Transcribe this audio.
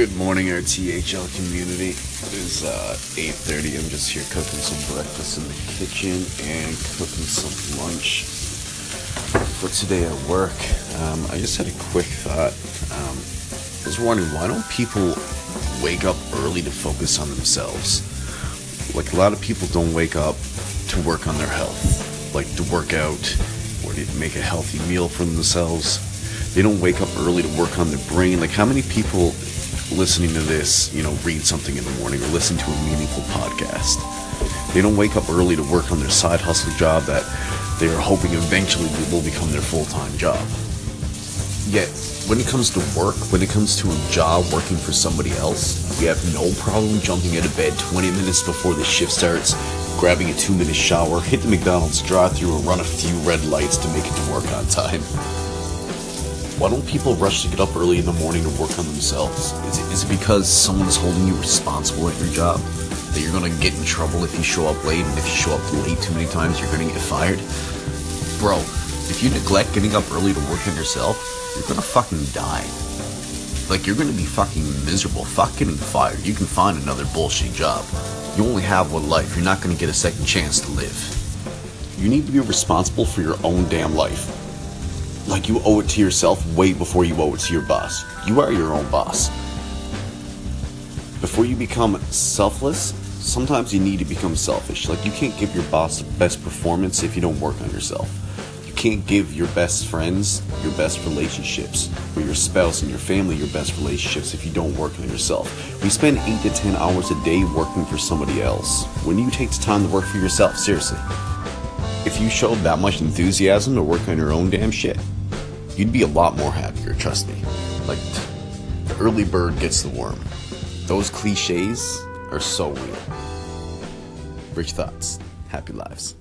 Good morning, our THL community. It is uh, 8.30. I'm just here cooking some breakfast in the kitchen and cooking some lunch for today at work. Um, I just had a quick thought. Um, I was wondering, why don't people wake up early to focus on themselves? Like, a lot of people don't wake up to work on their health, like to work out or to make a healthy meal for themselves. They don't wake up early to work on their brain. Like, how many people listening to this, you know, read something in the morning or listen to a meaningful podcast. They don't wake up early to work on their side hustle job that they are hoping eventually will become their full time job. Yet, when it comes to work, when it comes to a job working for somebody else, we have no problem jumping out of bed 20 minutes before the shift starts, grabbing a two minute shower, hit the McDonald's drive through, and run a few red lights to make it to work on time. Why don't people rush to get up early in the morning to work on themselves? Is it, is it because someone is holding you responsible at your job? That you're gonna get in trouble if you show up late, and if you show up late too many times, you're gonna get fired? Bro, if you neglect getting up early to work on yourself, you're gonna fucking die. Like, you're gonna be fucking miserable. Fuck getting fired. You can find another bullshit job. You only have one life. You're not gonna get a second chance to live. You need to be responsible for your own damn life like you owe it to yourself way before you owe it to your boss. You are your own boss. Before you become selfless, sometimes you need to become selfish. Like you can't give your boss the best performance if you don't work on yourself. You can't give your best friends your best relationships, or your spouse and your family your best relationships if you don't work on yourself. We spend 8 to 10 hours a day working for somebody else. When you take the time to work for yourself, seriously. If you showed that much enthusiasm to work on your own damn shit, you'd be a lot more happier, trust me. Like, the early bird gets the worm. Those cliches are so real. Rich thoughts, happy lives.